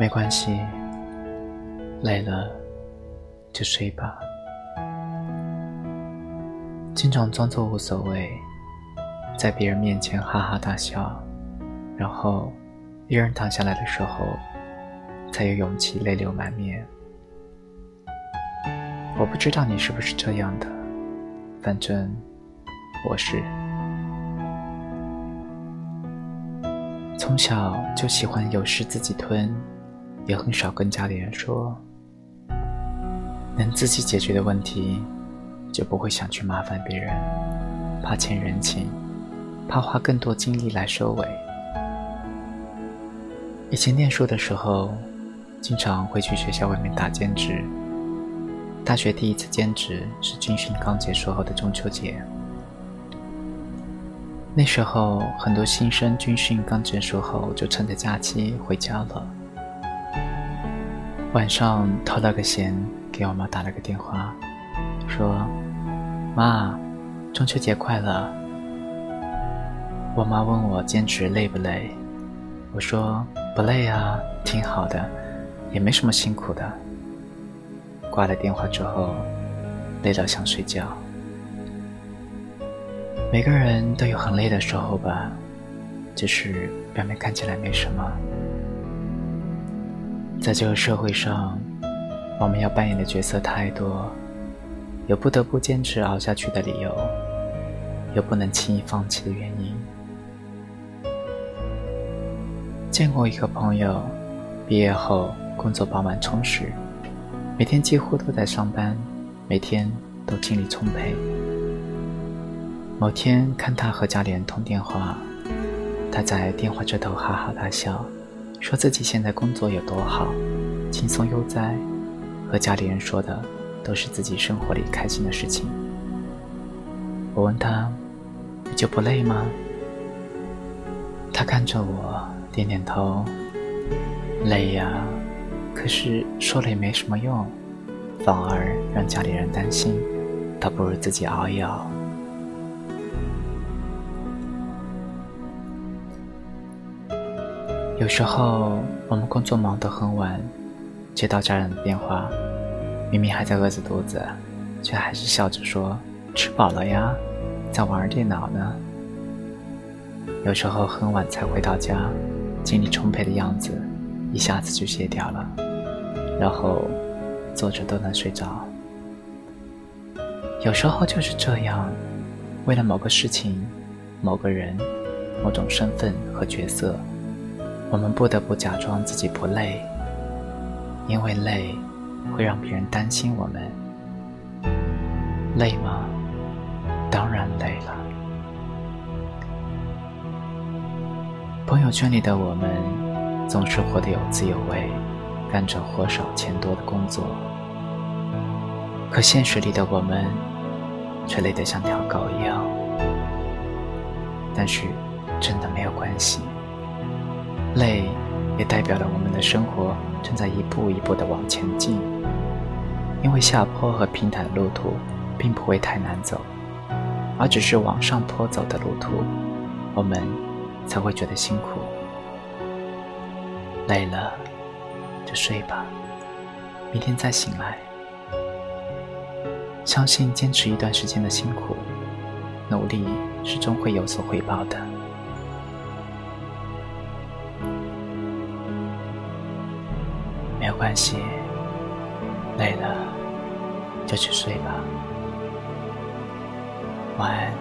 没关系，累了就睡吧。经常装作无所谓，在别人面前哈哈大笑，然后一人躺下来的时候，才有勇气泪流满面。我不知道你是不是这样的，反正我是。从小就喜欢有事自己吞。也很少跟家里人说，能自己解决的问题，就不会想去麻烦别人，怕欠人情，怕花更多精力来收尾。以前念书的时候，经常会去学校外面打兼职。大学第一次兼职是军训刚结束后的中秋节，那时候很多新生军训刚结束后就趁着假期回家了。晚上偷了个闲，给我妈打了个电话，说：“妈，中秋节快乐。”我妈问我兼职累不累，我说不累啊，挺好的，也没什么辛苦的。挂了电话之后，累到想睡觉。每个人都有很累的时候吧，只是表面看起来没什么。在这个社会上，我们要扮演的角色太多，有不得不坚持熬下去的理由，有不能轻易放弃的原因。见过一个朋友，毕业后工作饱满充实，每天几乎都在上班，每天都精力充沛。某天看他和家里人通电话，他在电话这头哈哈大笑。说自己现在工作有多好，轻松悠哉，和家里人说的都是自己生活里开心的事情。我问他：“你就不累吗？”他看着我，点点头：“累呀，可是说了也没什么用，反而让家里人担心，倒不如自己熬一熬。”有时候我们工作忙得很晚，接到家人的电话，明明还在饿着肚子，却还是笑着说：“吃饱了呀，在玩电脑呢。”有时候很晚才回到家，精力充沛的样子一下子就卸掉了，然后坐着都能睡着。有时候就是这样，为了某个事情、某个人、某种身份和角色。我们不得不假装自己不累，因为累会让别人担心我们。累吗？当然累了。朋友圈里的我们总是活得有滋有味，干着活少钱多的工作，可现实里的我们却累得像条狗一样。但是，真的没有关系。累，也代表了我们的生活正在一步一步的往前进。因为下坡和平坦的路途并不会太难走，而只是往上坡走的路途，我们才会觉得辛苦。累了，就睡吧，明天再醒来。相信坚持一段时间的辛苦，努力是终会有所回报的。没有关系，累了就去睡吧，晚安。